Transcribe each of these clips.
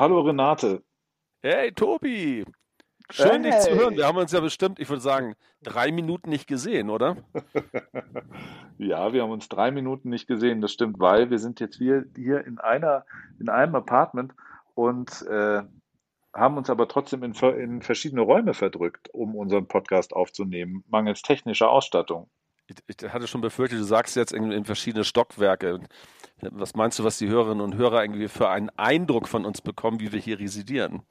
Hallo Renate. Hey Tobi, schön dich zu hören. Wir haben uns ja bestimmt, ich würde sagen, drei Minuten nicht gesehen, oder? Ja, wir haben uns drei Minuten nicht gesehen, das stimmt, weil wir sind jetzt hier, hier in einer, in einem Apartment und äh, haben uns aber trotzdem in, in verschiedene Räume verdrückt, um unseren Podcast aufzunehmen, mangels technischer Ausstattung. Ich, ich hatte schon befürchtet, du sagst jetzt in, in verschiedene Stockwerke. Was meinst du, was die Hörerinnen und Hörer irgendwie für einen Eindruck von uns bekommen, wie wir hier residieren?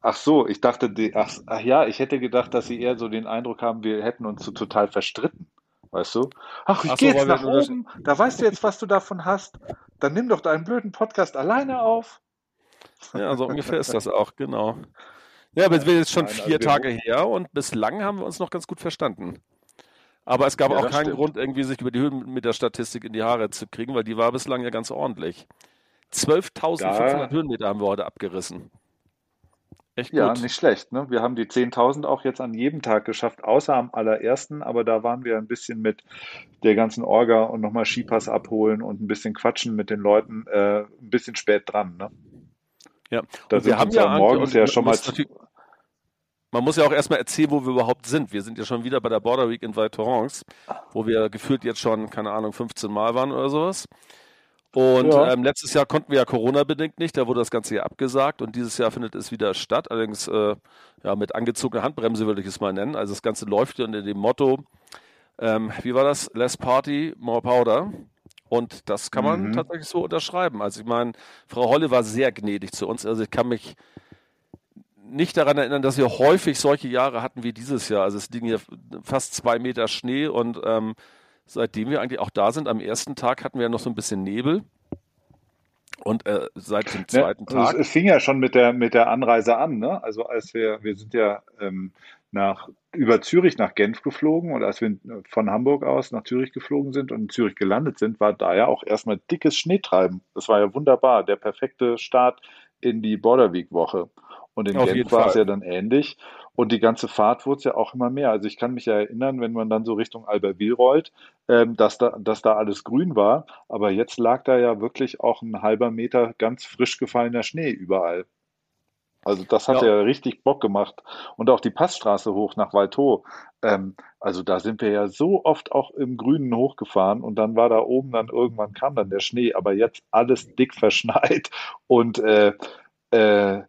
Ach so, ich dachte, die, ach, ach ja, ich hätte gedacht, dass sie eher so den Eindruck haben, wir hätten uns so total verstritten. Weißt du? Ach, ich Ach so, gehe jetzt wir nach oben, da weißt du jetzt, was du davon hast. Dann nimm doch deinen blöden Podcast alleine auf. Ja, so ungefähr ist das auch, genau. Ja, aber es wird jetzt schon Nein, also vier wir- Tage her und bislang haben wir uns noch ganz gut verstanden. Aber es gab Ja, auch keinen stimmt. Grund, irgendwie sich über die Höhenmeterstatistik in die Haare zu kriegen, weil die war bislang ja ganz ordentlich. 12.500 Da- Höhenmeter haben wir heute abgerissen. Echt Ja, gut. nicht schlecht, ne? Wir haben die 10.000 auch jetzt an jedem Tag geschafft, außer am allerersten, aber da waren wir ein bisschen mit der ganzen Orga und nochmal Skipass abholen und ein bisschen quatschen mit den Leuten, äh, ein bisschen spät dran, ne? Ja, Da und sind wir haben ja morgens ja schon mal Man muss ja auch erstmal erzählen, wo wir überhaupt sind. Wir sind ja schon wieder bei der Border Week in Val Thorens, wo wir gefühlt jetzt schon, keine Ahnung, 15 Mal waren oder sowas. Und Ja. ähm, letztes Jahr konnten wir ja Corona-bedingt nicht, da wurde das Ganze ja abgesagt und dieses Jahr findet es wieder statt, allerdings äh, ja, mit angezogener Handbremse würde ich es mal nennen. Also das Ganze läuft unter dem Motto, ähm, wie war das? Less Party, more Powder. Und das kann man Mhm. tatsächlich so unterschreiben. Also ich meine, Frau Holle war sehr gnädig zu uns. Also ich kann mich nicht daran erinnern, dass wir häufig solche Jahre hatten wie dieses Jahr. Also es liegen hier fast zwei Meter Schnee und ähm, seitdem wir eigentlich auch da sind, am ersten Tag hatten wir ja noch so ein bisschen Nebel. Und äh, seit dem zweiten also es, Tag. es fing ja schon mit der, mit der Anreise an, ne? Also als wir, wir sind ja ähm, nach, über Zürich nach Genf geflogen und als wir von Hamburg aus nach Zürich geflogen sind und in Zürich gelandet sind, war da ja auch erstmal dickes Schneetreiben. Das war ja wunderbar, der perfekte Start in die Border Week Woche. Und in Auf Genf war es ja dann ähnlich. Und die ganze Fahrt wurde es ja auch immer mehr. Also ich kann mich ja erinnern, wenn man dann so Richtung Albertville rollt, ähm, dass da, dass da alles grün war. Aber jetzt lag da ja wirklich auch ein halber Meter ganz frisch gefallener Schnee überall. Also das hat Ja. ja richtig Bock gemacht. Und auch die Passstraße hoch nach Valto. Ähm, also da sind wir ja so oft auch im Grünen hochgefahren und dann war da oben dann irgendwann kam dann der Schnee, aber jetzt alles dick verschneit und äh, äh,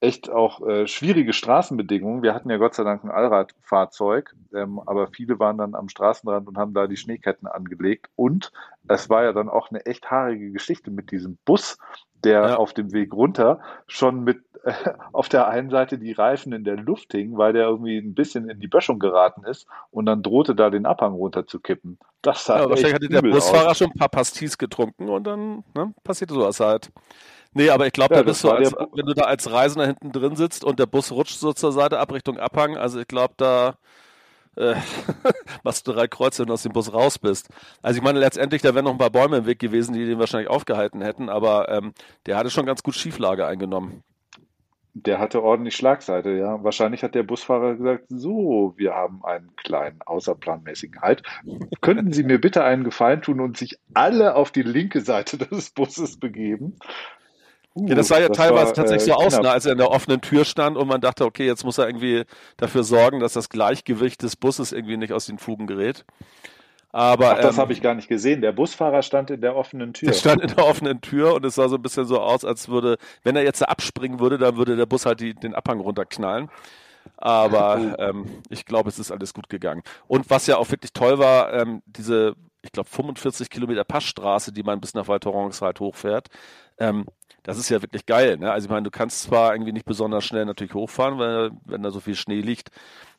echt auch äh, schwierige Straßenbedingungen. Wir hatten ja Gott sei Dank ein Allradfahrzeug, ähm, aber viele waren dann am Straßenrand und haben da die Schneeketten angelegt. Und es war ja dann auch eine echt haarige Geschichte mit diesem Bus, der Ja. auf dem Weg runter schon mit äh, auf der einen Seite die Reifen in der Luft hingen, weil der irgendwie ein bisschen in die Böschung geraten ist und dann drohte da den Abhang runter zu kippen. Das sah Ja, wahrscheinlich hatte der Busfahrer aus. schon ein paar Pastis getrunken und dann ne, passierte sowas halt. Nee, aber ich glaube, Ja, da bist du, als, wenn du da als Reisender hinten drin sitzt und der Bus rutscht so zur Seite ab Richtung Abhang, also ich glaube, da äh, machst du drei Kreuze, du aus dem Bus raus bist. Also ich meine, letztendlich, da wären noch ein paar Bäume im Weg gewesen, die den wahrscheinlich aufgehalten hätten, aber ähm, der hatte schon ganz gut Schieflage eingenommen. Der hatte ordentlich Schlagseite, ja. Wahrscheinlich hat der Busfahrer gesagt, so, wir haben einen kleinen außerplanmäßigen Halt. Könnten Sie mir bitte einen Gefallen tun und sich alle auf die linke Seite des Busses begeben? Ja, das sah ja das teilweise war, tatsächlich äh, so aus, knapp. ne, als er in der offenen Tür stand und man dachte, okay, jetzt muss er irgendwie dafür sorgen, dass das Gleichgewicht des Busses irgendwie nicht aus den Fugen gerät. Aber Ach, das ähm, habe ich gar nicht gesehen. Der Busfahrer stand in der offenen Tür. der stand in der offenen Tür und es sah so ein bisschen so aus, als würde, wenn er jetzt abspringen würde, dann würde der Bus halt die, den Abhang runterknallen. Aber ähm, ich glaube, es ist alles gut gegangen. Und was ja auch wirklich toll war, ähm, diese, ich glaube, 45 Kilometer Passstraße, die man bis nach Val Thorens halt hochfährt, ähm, das ist ja wirklich geil. Ne? Also ich meine, du kannst zwar irgendwie nicht besonders schnell natürlich hochfahren, weil wenn da so viel Schnee liegt,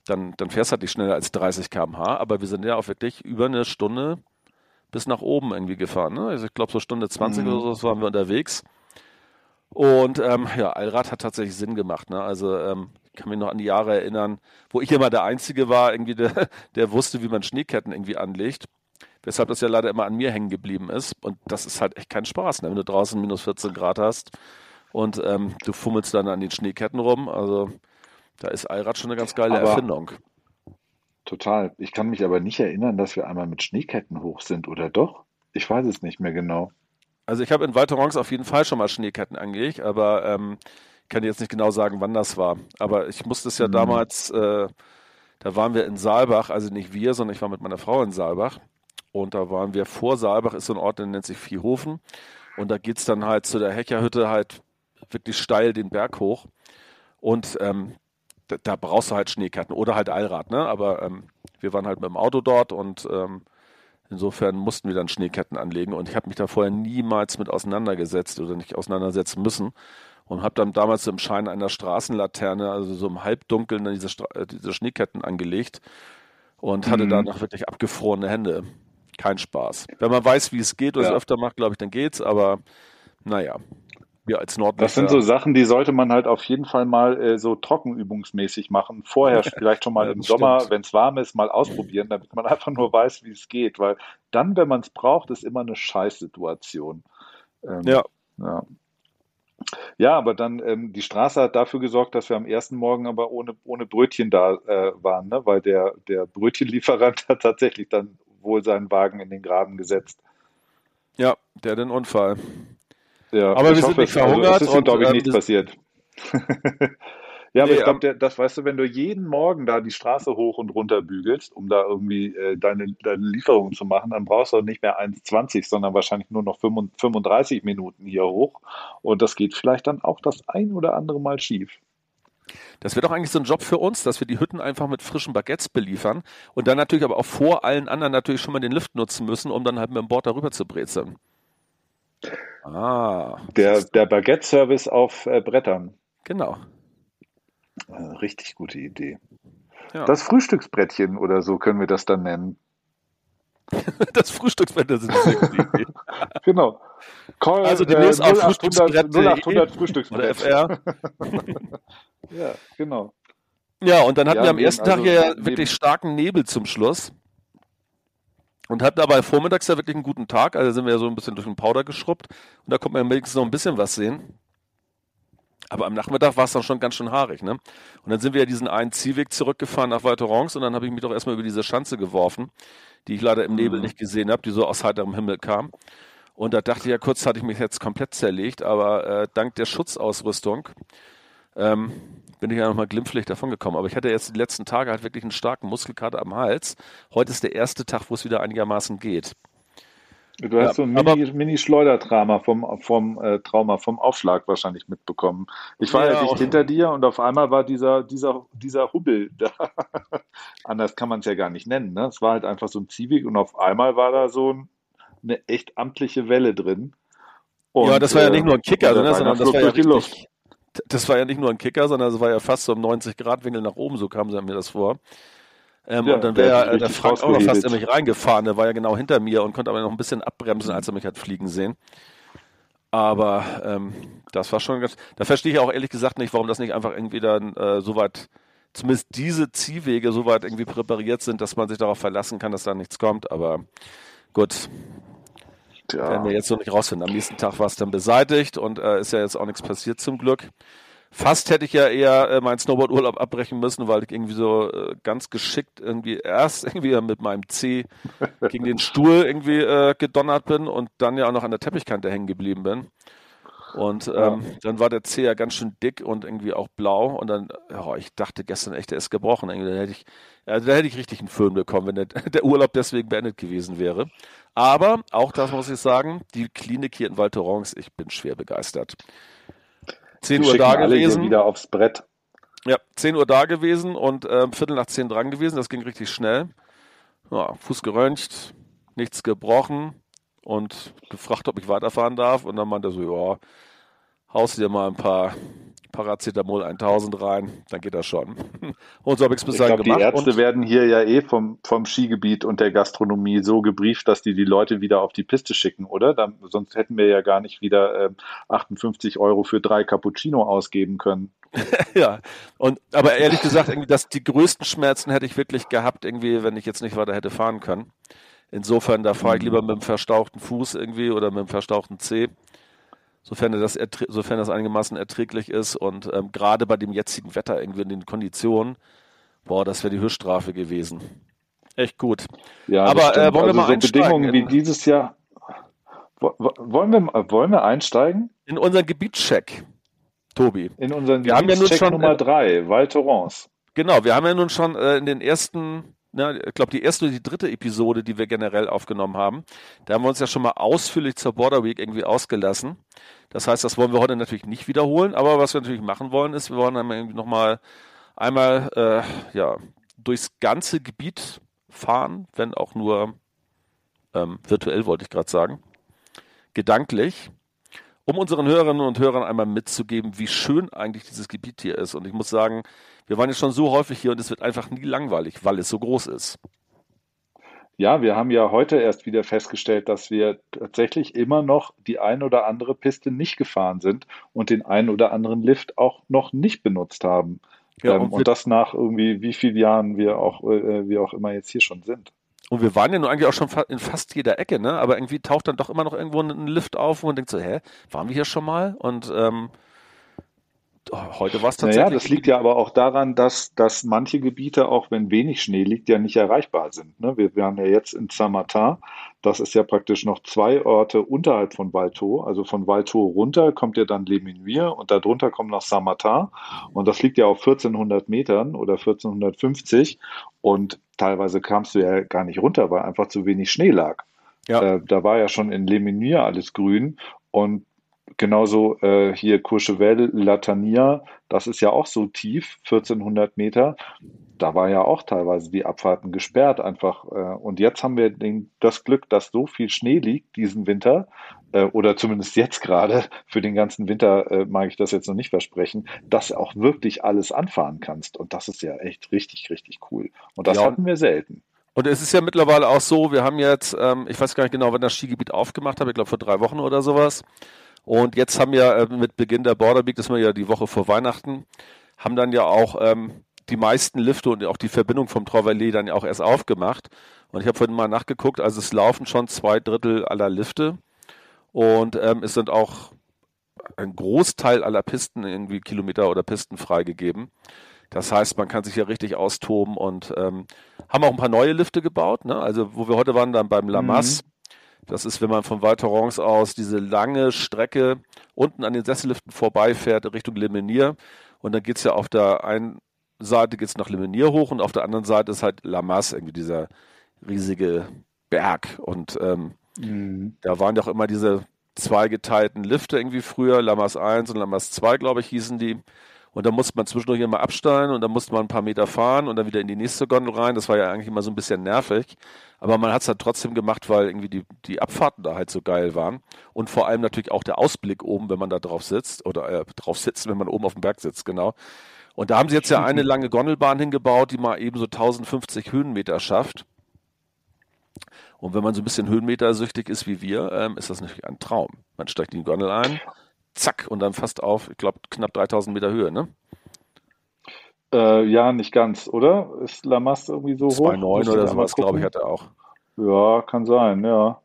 dann, dann fährst du halt nicht schneller als 30 km/h, aber wir sind ja auch wirklich über eine Stunde bis nach oben irgendwie gefahren. Ne? Also ich glaube, so Stunde 20 mhm. oder so waren wir unterwegs. Und ähm, ja, Allrad hat tatsächlich Sinn gemacht. Ne? Also ähm, ich kann mich noch an die Jahre erinnern, wo ich immer der Einzige war, irgendwie der, der wusste, wie man Schneeketten irgendwie anlegt. Weshalb das ja leider immer an mir hängen geblieben ist. Und das ist halt echt kein Spaß, ne? wenn du draußen minus 14 Grad hast und ähm, du fummelst dann an den Schneeketten rum. Also da ist Allrad schon eine ganz geile aber Erfindung. Total. Ich kann mich aber nicht erinnern, dass wir einmal mit Schneeketten hoch sind, oder doch? Ich weiß es nicht mehr genau. Also ich habe in Val Thorens auf jeden Fall schon mal Schneeketten angelegt, aber ähm, kann jetzt nicht genau sagen, wann das war. Aber ich musste es ja mhm. damals, äh, da waren wir in Saalbach, also nicht wir, sondern ich war mit meiner Frau in Saalbach. Und da waren wir vor Saalbach, ist so ein Ort, der nennt sich Viehhofen. Und da geht es dann halt zu der Hecherhütte halt wirklich steil den Berg hoch. Und ähm, da, da, brauchst du halt Schneeketten oder halt Allrad, ne? Aber ähm, wir waren halt mit dem Auto dort und ähm, insofern mussten wir dann Schneeketten anlegen und ich habe mich da vorher niemals mit auseinandergesetzt oder nicht auseinandersetzen müssen und habe dann damals im Schein einer Straßenlaterne, also so im Halbdunkeln, diese, Stra äh, diese Schneeketten angelegt und hatte mhm. danach wirklich abgefrorene Hände. Kein Spaß. Wenn man weiß, wie es geht oder ja. es öfter macht, glaube ich, dann geht's, aber naja wir als Nordlichter. Das sind so Sachen, die sollte man halt auf jeden Fall mal äh, so trockenübungsmäßig machen. Vorher vielleicht schon mal ja, im Sommer, wenn es warm ist, mal ausprobieren, damit man einfach nur weiß, wie es geht. Weil dann, wenn man es braucht, ist immer eine Scheißsituation. Ähm, ja. ja. Ja, aber dann ähm, die Straße hat dafür gesorgt, dass wir am ersten Morgen aber ohne, ohne Brötchen da äh, waren, ne? weil der, der Brötchenlieferant hat tatsächlich dann wohl seinen Wagen in den Graben gesetzt. Ja, der den Unfall. Ja, aber wir sind nicht verhungert. Also, es ist, glaube ich, ähm, nichts passiert. ja, aber nee, ich glaube, das weißt du, wenn du jeden Morgen da die Straße hoch und runter bügelst, um da irgendwie äh, deine, deine Lieferung zu machen, dann brauchst du nicht mehr 1,20, sondern wahrscheinlich nur noch 35 Minuten hier hoch. Und das geht vielleicht dann auch das ein oder andere Mal schief. Das wäre doch eigentlich so ein Job für uns, dass wir die Hütten einfach mit frischen Baguettes beliefern und dann natürlich aber auch vor allen anderen natürlich schon mal den Lift nutzen müssen, um dann halt mit dem Board darüber zu brezeln. Ah. Der, der Baguette-Service auf äh, Brettern. Genau. Äh, richtig gute Idee. Ja. Das Frühstücksbrettchen oder so können wir das dann nennen. das Frühstücksbrett ist eine sehr gute Idee. genau. Call, also demnächst äh, auf Frühstücksbrett 0800 Frühstücksbrett. FR. ja, genau. Ja, und dann hatten ja, wir am ersten also, Tag ja wirklich starken Nebel zum Schluss. Und hatten aber vormittags ja wirklich einen guten Tag, also sind wir ja so ein bisschen durch den Powder geschrubbt und da konnte man wenigstens noch ein bisschen was sehen. Aber am Nachmittag war es dann schon ganz schön haarig, ne? Und dann sind wir ja diesen einen Zielweg zurückgefahren nach Valtorance und dann habe ich mich doch erstmal über diese Schanze geworfen, die ich leider im Nebel mhm. nicht gesehen habe, die so aus heiterem Himmel kam. Und da dachte ich ja kurz, hatte ich mich jetzt komplett zerlegt, aber äh, dank der Schutzausrüstung ähm, bin ich ja nochmal glimpflich davon gekommen. Aber ich hatte jetzt die letzten Tage halt wirklich einen starken Muskelkater am Hals. Heute ist der erste Tag, wo es wieder einigermaßen geht. Du hast ja, so ein Mini-Schleudertrauma Mini vom, vom äh, Trauma, vom Aufschlag wahrscheinlich mitbekommen. Ich war ja, ja dicht hinter dir und auf einmal war dieser, dieser, dieser Hubbel da. Anders kann man es ja gar nicht nennen. Ne? Es war halt einfach so ein Ziehweg und auf einmal war da so ein, eine echt amtliche Welle drin. Und, ja, das war ja nicht nur ein Kicker, ne, sondern das war ja richtig, das war ja nicht nur ein Kicker, sondern es war ja fast so im 90-Grad-Winkel nach oben, so kam mir das vor. Ähm, ja, und dann wäre der, der Frank auch noch fast in mich reingefahren. Der war ja genau hinter mir und konnte aber noch ein bisschen abbremsen, als er mich hat fliegen sehen. Aber ähm, das war schon ganz. Da verstehe ich auch ehrlich gesagt nicht, warum das nicht einfach irgendwie dann äh, so weit, zumindest diese Ziehwege so weit irgendwie präpariert sind, dass man sich darauf verlassen kann, dass da nichts kommt. Aber gut, ja. Werden wir jetzt so nicht rausfinden. Am nächsten Tag war es dann beseitigt und äh, ist ja jetzt auch nichts passiert zum Glück. Fast hätte ich ja eher äh, meinen Snowboard-Urlaub abbrechen müssen, weil ich irgendwie so äh, ganz geschickt irgendwie erst irgendwie mit meinem C gegen den Stuhl irgendwie äh, gedonnert bin und dann ja auch noch an der Teppichkante hängen geblieben bin. Und ähm, ja. dann war der C ja ganz schön dick und irgendwie auch blau. Und dann, oh, ich dachte gestern echt, der ist gebrochen. Irgendwie, da hätte ich, also da hätte ich richtig einen Film bekommen, wenn der, der Urlaub deswegen beendet gewesen wäre. Aber auch das muss ich sagen, die Klinik hier in Val Thorens, ich bin schwer begeistert. 10 Uhr da gewesen. wieder aufs Brett. Ja, 10 Uhr da gewesen und äh, Viertel nach 10 dran gewesen. Das ging richtig schnell. Ja, Fuß geröntgt, nichts gebrochen und gefragt, ob ich weiterfahren darf. Und dann meinte er so, ja, haust dir mal ein paar Paracetamol 1000 rein, dann geht das schon. Und so habe ich es bis dahin gemacht. Die Ärzte werden hier ja eh vom, vom Skigebiet und der Gastronomie so gebrieft, dass die die Leute wieder auf die Piste schicken, oder? Dann, sonst hätten wir ja gar nicht wieder äh, 58 Euro für drei Cappuccino ausgeben können. ja, und aber ehrlich gesagt, irgendwie, dass die größten Schmerzen hätte ich wirklich gehabt, irgendwie, wenn ich jetzt nicht weiter hätte fahren können. Insofern, da fahre ich lieber mit dem verstauchten Fuß irgendwie oder mit dem verstauchten Zeh sofern das, sofern das einigermaßen erträglich ist. Und ähm, gerade bei dem jetzigen Wetter, irgendwie in den Konditionen, boah, das wäre die Höchststrafe gewesen. Echt gut. Ja, Aber äh, wollen wir also mal so einsteigen? Bedingungen wie dieses Jahr. Wollen wir, wollen wir einsteigen? In unseren Gebietscheck, Tobi. In unseren wir Gebietscheck ja Nummer drei, Val Thorens. Genau, wir haben ja nun schon äh, in den ersten na, ich glaube, die erste oder die dritte Episode, die wir generell aufgenommen haben, da haben wir uns ja schon mal ausführlich zur Border Week irgendwie ausgelassen. Das heißt, das wollen wir heute natürlich nicht wiederholen, aber was wir natürlich machen wollen, ist, wir wollen dann irgendwie nochmal einmal äh, ja, durchs ganze Gebiet fahren, wenn auch nur ähm, virtuell, wollte ich gerade sagen, gedanklich, um unseren Hörerinnen und Hörern einmal mitzugeben, wie schön eigentlich dieses Gebiet hier ist. Und ich muss sagen, wir waren jetzt schon so häufig hier und es wird einfach nie langweilig, weil es so groß ist. Ja, wir haben ja heute erst wieder festgestellt, dass wir tatsächlich immer noch die ein oder andere Piste nicht gefahren sind und den ein oder anderen Lift auch noch nicht benutzt haben. Ja, und, ähm, und das nach irgendwie wie vielen Jahren wir auch, äh, wir auch immer jetzt hier schon sind. Und wir waren ja nun eigentlich auch schon in fast jeder Ecke, ne? Aber irgendwie taucht dann doch immer noch irgendwo ein Lift auf und denkt so, hä, waren wir hier schon mal? Und ähm, Heute war es tatsächlich. Naja, das liegt ja aber auch daran, dass, dass manche Gebiete, auch wenn wenig Schnee liegt, ja nicht erreichbar sind. Ne? Wir, wir haben ja jetzt in Saint-Martin, das ist ja praktisch noch zwei Orte unterhalb von Valto. Also von Valto runter kommt ja dann Les Menuires und darunter kommt noch Saint-Martin. Und das liegt ja auf 1400 Metern oder 1450. Und teilweise kamst du ja gar nicht runter, weil einfach zu wenig Schnee lag. Ja. Äh, da war ja schon in Les Menuires alles grün. Und Genauso äh, hier Courchevel, Latania, das ist ja auch so tief, 1400 Meter. Da war ja auch teilweise die Abfahrten gesperrt einfach. Äh, und jetzt haben wir den, das Glück, dass so viel Schnee liegt diesen Winter, äh, oder zumindest jetzt gerade, für den ganzen Winter äh, mag ich das jetzt noch nicht versprechen, dass du auch wirklich alles anfahren kannst. Und das ist ja echt richtig, richtig cool. Und das ja. hatten wir selten. Und es ist ja mittlerweile auch so, wir haben jetzt, ähm, ich weiß gar nicht genau, wann das Skigebiet aufgemacht hat, ich glaube vor drei Wochen oder sowas. Und jetzt haben wir äh, mit Beginn der Border Week, das ist ja die Woche vor Weihnachten, haben dann ja auch ähm, die meisten Lifte und auch die Verbindung vom Trauverlet dann ja auch erst aufgemacht. Und ich habe vorhin mal nachgeguckt, also es laufen schon zwei Drittel aller Lifte und ähm, es sind auch ein Großteil aller Pisten irgendwie Kilometer oder Pisten freigegeben. Das heißt, man kann sich ja richtig austoben und ähm, haben auch ein paar neue Lifte gebaut. Ne? Also wo wir heute waren, dann beim Lamas, mhm. Das ist, wenn man von Val Thorens aus diese lange Strecke unten an den Sesselliften vorbeifährt Richtung Le Menir. Und dann geht es ja auf der einen Seite geht's nach Le Menir hoch und auf der anderen Seite ist halt La Masse, irgendwie dieser riesige Berg. Und ähm, mhm. da waren doch immer diese zweigeteilten Lifte irgendwie früher, Lamas 1 und Lamas 2, glaube ich, hießen die. Und da musste man zwischendurch immer absteigen und dann musste man ein paar Meter fahren und dann wieder in die nächste Gondel rein. Das war ja eigentlich immer so ein bisschen nervig. Aber man hat es halt trotzdem gemacht, weil irgendwie die, die Abfahrten da halt so geil waren. Und vor allem natürlich auch der Ausblick oben, wenn man da drauf sitzt. Oder äh, drauf sitzt, wenn man oben auf dem Berg sitzt, genau. Und da haben sie jetzt ja eine lange Gondelbahn hingebaut, die mal eben so 1050 Höhenmeter schafft. Und wenn man so ein bisschen Höhenmetersüchtig ist wie wir, ähm, ist das natürlich ein Traum. Man steigt in die Gondel ein, zack, und dann fast auf, ich glaube, knapp 3000 Meter Höhe, ne? Äh, ja, nicht ganz, oder? Ist Lamas irgendwie so 2, hoch? 2,9 oder sowas, glaube ich, hat er auch. Ja, kann sein, ja.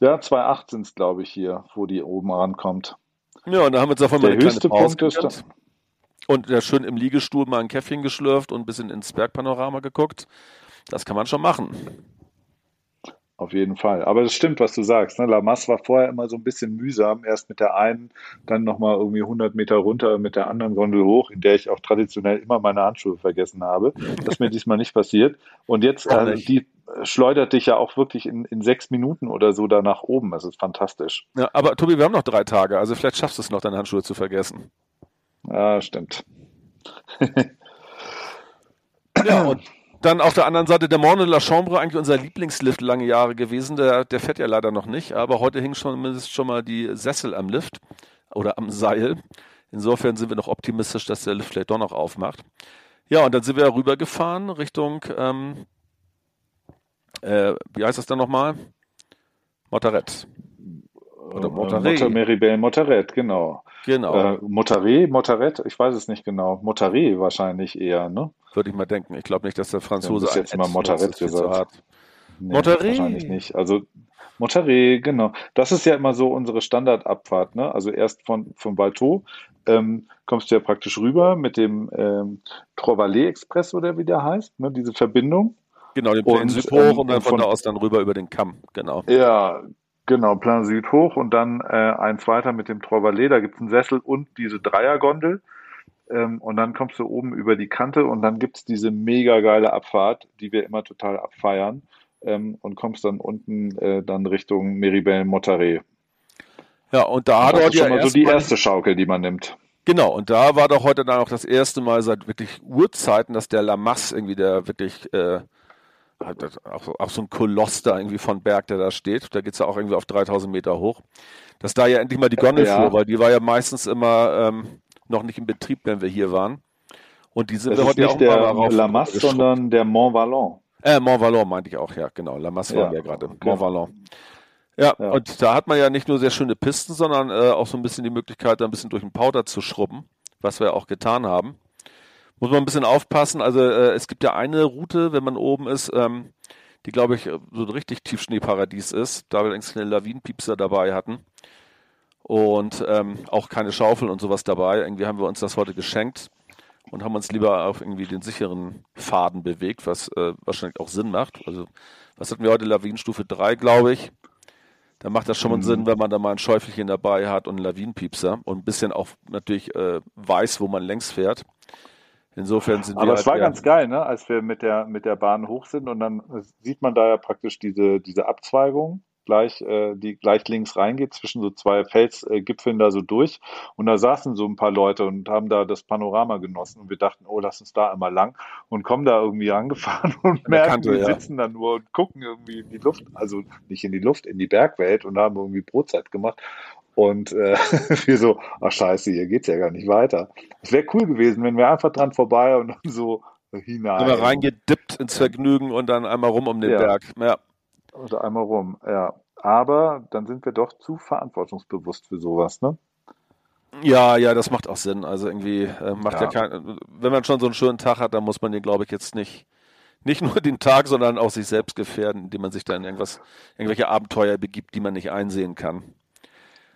Ja, 2,8 sind es, glaube ich, hier, wo die oben rankommt. Ja, und da haben wir jetzt davon mal eine höchste Pause Punkt ist und ja schön im Liegestuhl mal ein Käffchen geschlürft und ein bisschen ins Bergpanorama geguckt. Das kann man schon machen. Auf jeden Fall. Aber es stimmt, was du sagst. Ne? Lamas war vorher immer so ein bisschen mühsam. Erst mit der einen, dann nochmal irgendwie 100 Meter runter mit der anderen Gondel hoch, in der ich auch traditionell immer meine Handschuhe vergessen habe. Das ist mir diesmal nicht passiert. Und jetzt, äh, die schleudert dich ja auch wirklich in, in sechs Minuten oder so da nach oben. Das ist fantastisch. Ja, aber Tobi, wir haben noch drei Tage. Also vielleicht schaffst du es noch, deine Handschuhe zu vergessen. Ja, stimmt. ja, und dann auf der anderen Seite der Morne de la Chambre, eigentlich unser Lieblingslift lange Jahre gewesen. Der, der fährt ja leider noch nicht, aber heute hing schon, schon mal die Sessel am Lift oder am Seil. Insofern sind wir noch optimistisch, dass der Lift vielleicht doch noch aufmacht. Ja, und dann sind wir rübergefahren Richtung, ähm, äh, wie heißt das dann nochmal? Motorett. Oder äh. Meribel Motorett, genau. Genau. Äh, Monterey, Motorett, ich weiß es nicht genau. Monterey wahrscheinlich eher, ne? Würde ich mal denken. Ich glaube nicht, dass der Franzose ja, jetzt mal Motorett gesagt. Nee, Monterey? Wahrscheinlich nicht. Also Monterey, genau. Das ist ja immer so unsere Standardabfahrt, ne? Also erst von, von Balto ähm, kommst du ja praktisch rüber mit dem ähm, Trovalet Express oder wie der heißt, ne? Diese Verbindung. Genau, den Plan Süd hoch ähm, und dann von, von da aus dann rüber über den Kamm, genau. Ja, Genau, Plan Süd hoch und dann äh, eins weiter mit dem Trauvalet. Da gibt es einen Sessel und diese Dreiergondel. Ähm, und dann kommst du oben über die Kante und dann gibt es diese mega geile Abfahrt, die wir immer total abfeiern. Ähm, und kommst dann unten äh, dann Richtung Meribel Monterey. Ja, und da hat er schon mal so die erste Schaukel, die man nimmt. Genau, und da war doch heute dann auch das erste Mal seit wirklich Urzeiten, dass der Lamas irgendwie der wirklich äh, auch, auch so ein Koloss da irgendwie von Berg, der da steht. Da geht's ja auch irgendwie auf 3000 Meter hoch. Dass da ja endlich mal die Gondel ja. fuhr, weil die war ja meistens immer ähm, noch nicht in Betrieb, wenn wir hier waren. Und die sind das wir heute ist nicht auch der mal La Masse, sondern der Mont Vallon. Äh, Mont Vallon meinte ich auch, ja, genau. La Masse ja, waren wir gerade. Mont. Vallon. Ja, ja, und da hat man ja nicht nur sehr schöne Pisten, sondern äh, auch so ein bisschen die Möglichkeit, da ein bisschen durch den Powder zu schrubben, was wir auch getan haben. Muss man ein bisschen aufpassen. Also äh, es gibt ja eine Route, wenn man oben ist, ähm, die glaube ich so ein richtig Tiefschneeparadies ist, da wir allerdings keine Lawinenpiepser dabei hatten und ähm, auch keine Schaufel und sowas dabei. Irgendwie haben wir uns das heute geschenkt und haben uns lieber auf irgendwie den sicheren Faden bewegt, was äh, wahrscheinlich auch Sinn macht. Also was hatten wir heute? Lawinenstufe 3, glaube ich. Da macht das schon mal mhm. Sinn, wenn man da mal ein Schäufelchen dabei hat und einen Lawinenpiepser und ein bisschen auch natürlich äh, weiß, wo man längs fährt. Insofern sind Aber es halt war ganz geil, ne? als wir mit der, mit der Bahn hoch sind und dann sieht man da ja praktisch diese, diese Abzweigung gleich, äh, die gleich links reingeht, zwischen so zwei Felsgipfeln da so durch. Und da saßen so ein paar Leute und haben da das Panorama genossen. Und wir dachten, oh, lass uns da einmal lang und kommen da irgendwie angefahren und merken, Kante, wir ja. sitzen da nur und gucken irgendwie in die Luft, also nicht in die Luft, in die Bergwelt und haben irgendwie Brotzeit gemacht. Und äh, wir so, ach scheiße, hier geht's ja gar nicht weiter. Es wäre cool gewesen, wenn wir einfach dran vorbei und dann so hinein. Immer reingedippt ins Vergnügen und dann einmal rum um den ja. Berg. Ja. Oder einmal rum, ja. Aber dann sind wir doch zu verantwortungsbewusst für sowas, ne? Ja, ja, das macht auch Sinn. Also irgendwie äh, macht ja, ja kein, wenn man schon so einen schönen Tag hat, dann muss man den, glaube ich, jetzt nicht, nicht nur den Tag, sondern auch sich selbst gefährden, indem man sich dann irgendwas, irgendwelche Abenteuer begibt, die man nicht einsehen kann.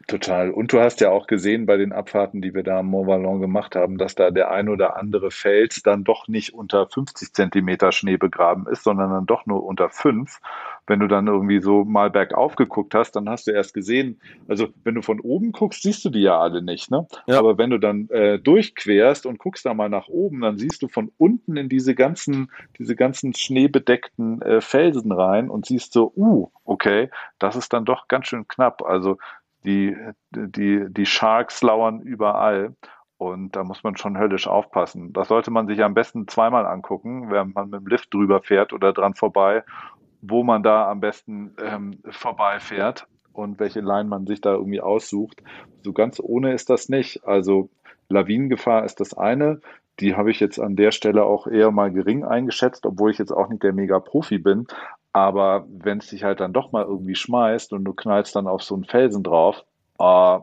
Total. Und du hast ja auch gesehen bei den Abfahrten, die wir da am Mont Vallon gemacht haben, dass da der ein oder andere Fels dann doch nicht unter 50 Zentimeter Schnee begraben ist, sondern dann doch nur unter fünf. Wenn du dann irgendwie so mal bergauf geguckt hast, dann hast du erst gesehen, also wenn du von oben guckst, siehst du die ja alle nicht, ne? Ja. Aber wenn du dann äh, durchquerst und guckst da mal nach oben, dann siehst du von unten in diese ganzen, diese ganzen schneebedeckten äh, Felsen rein und siehst so, uh, okay, das ist dann doch ganz schön knapp. Also die, die, die Sharks lauern überall. Und da muss man schon höllisch aufpassen. Das sollte man sich am besten zweimal angucken, wenn man mit dem Lift drüber fährt oder dran vorbei, wo man da am besten ähm, vorbeifährt und welche Line man sich da irgendwie aussucht. So ganz ohne ist das nicht. Also Lawinengefahr ist das eine. Die habe ich jetzt an der Stelle auch eher mal gering eingeschätzt, obwohl ich jetzt auch nicht der Mega-Profi bin. Aber wenn es dich halt dann doch mal irgendwie schmeißt und du knallst dann auf so einen Felsen drauf, äh,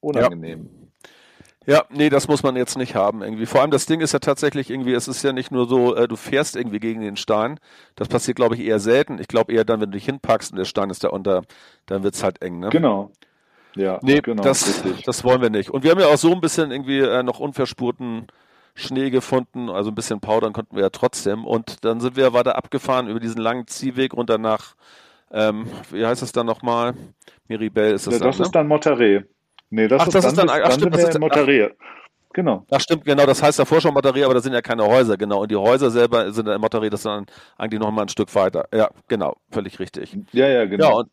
unangenehm. Ja. ja. nee, das muss man jetzt nicht haben irgendwie. Vor allem das Ding ist ja tatsächlich irgendwie, es ist ja nicht nur so, äh, du fährst irgendwie gegen den Stein. Das passiert, glaube ich, eher selten. Ich glaube eher dann, wenn du dich hinpackst und der Stein ist da unter, dann wird es halt eng, ne? Genau. Ja, nee, genau, das, das wollen wir nicht. Und wir haben ja auch so ein bisschen irgendwie äh, noch unverspurten Schnee gefunden, also ein bisschen Powdern konnten wir ja trotzdem. Und dann sind wir weiter abgefahren über diesen langen Ziehweg runter nach, ähm, wie heißt das dann nochmal? Miribel ist das ja, dann, Das ne? ist dann Monterey. Nee, das, ach, ist, das dann, ist dann, ach, dann stimmt, das ist Monterey. Genau. Ach stimmt, genau, das heißt davor schon Monterey, aber da sind ja keine Häuser, genau. Und die Häuser selber sind in Monterey, das ist dann eigentlich noch mal ein Stück weiter. Ja, genau, völlig richtig. Ja, ja, genau. Ja, und,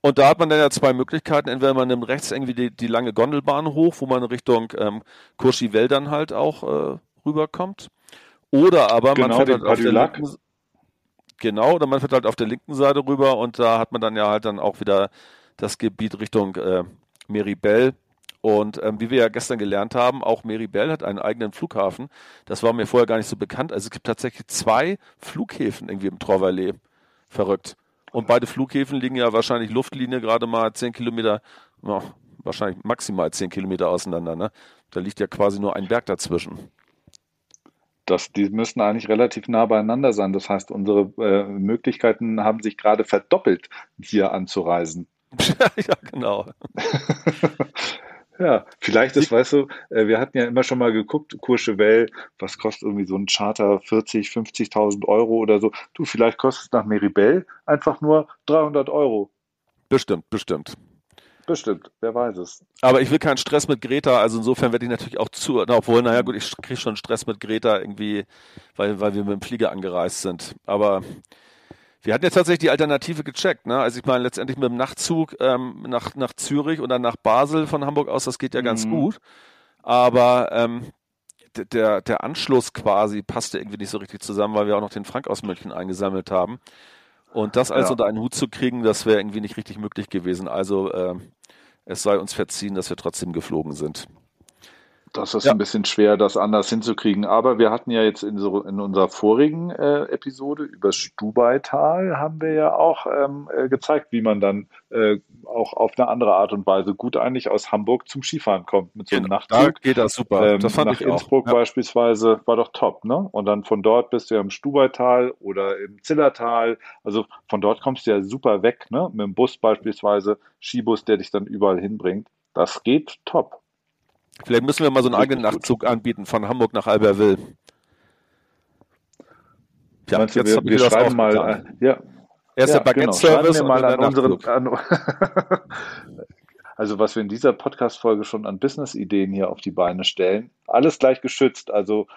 und da hat man dann ja zwei Möglichkeiten. Entweder man nimmt rechts irgendwie die, die lange Gondelbahn hoch, wo man Richtung ähm, dann halt auch äh, rüberkommt. Oder aber Genau, man fährt halt auf der linken, genau, oder man fährt halt auf der linken Seite rüber und da hat man dann ja halt dann auch wieder das Gebiet Richtung äh, Meribel. Und ähm, wie wir ja gestern gelernt haben, auch Meribel hat einen eigenen Flughafen. Das war mir vorher gar nicht so bekannt. Also es gibt tatsächlich zwei Flughäfen irgendwie im Trauverlee. Verrückt. Und beide Flughäfen liegen ja wahrscheinlich Luftlinie gerade mal zehn Kilometer, ja, wahrscheinlich maximal zehn Kilometer auseinander. Ne? Da liegt ja quasi nur ein Berg dazwischen. Das, die müssen eigentlich relativ nah beieinander sein. Das heißt, unsere äh, Möglichkeiten haben sich gerade verdoppelt, hier anzureisen. ja, genau. Ja, vielleicht ist, weißt du, äh, wir hatten ja immer schon mal geguckt, Courchevel, was kostet irgendwie so ein Charter 40, 50.000 Euro oder so. Du, vielleicht kostet es nach Meribel einfach nur 300 Euro. Bestimmt, bestimmt. Bestimmt, wer weiß es. Aber ich will keinen Stress mit Greta, also insofern werde ich natürlich auch zu, na, obwohl, naja gut, ich kriege schon Stress mit Greta irgendwie, weil, weil wir mit dem Flieger angereist sind. Aber wir hatten jetzt tatsächlich die Alternative gecheckt, ne? Also ich meine, letztendlich mit dem Nachtzug ähm, nach, nach Zürich und dann nach Basel von Hamburg aus, das geht ja ganz Mhm. gut. Aber ähm, der, der Anschluss quasi passte irgendwie nicht so richtig zusammen, weil wir auch noch den Frank aus München eingesammelt haben. Und das alles Ja. unter einen Hut zu kriegen, das wäre irgendwie nicht richtig möglich gewesen. Also ähm, es sei uns verziehen, dass wir trotzdem geflogen sind. Das ist Ja. ein bisschen schwer, das anders hinzukriegen. Aber wir hatten ja jetzt in, so, in unserer vorigen äh, Episode über Stubaital haben wir ja auch ähm, äh, gezeigt, wie man dann äh, auch auf eine andere Art und Weise gut eigentlich aus Hamburg zum Skifahren kommt mit so einem Genau, Da Nachtzug. geht das super. Ähm, das fand nach ich auch. Innsbruck Ja. beispielsweise war doch top, ne? Und dann von dort bist du ja im Stubaital oder im Zillertal. Also von dort kommst du ja super weg, ne? Mit dem Bus beispielsweise, Skibus, der dich dann überall hinbringt. Das geht top. Vielleicht müssen wir mal so einen eigenen. Nachtzug anbieten von Hamburg nach Albertville. Ja, Meinst jetzt wir, wir schreiben mal, äh, ja, Erst ja, der genau. Baguette-Service und mal dann an unseren, an, also was wir in dieser Podcast-Folge schon an Business-Ideen hier auf die Beine stellen, alles gleich geschützt. Also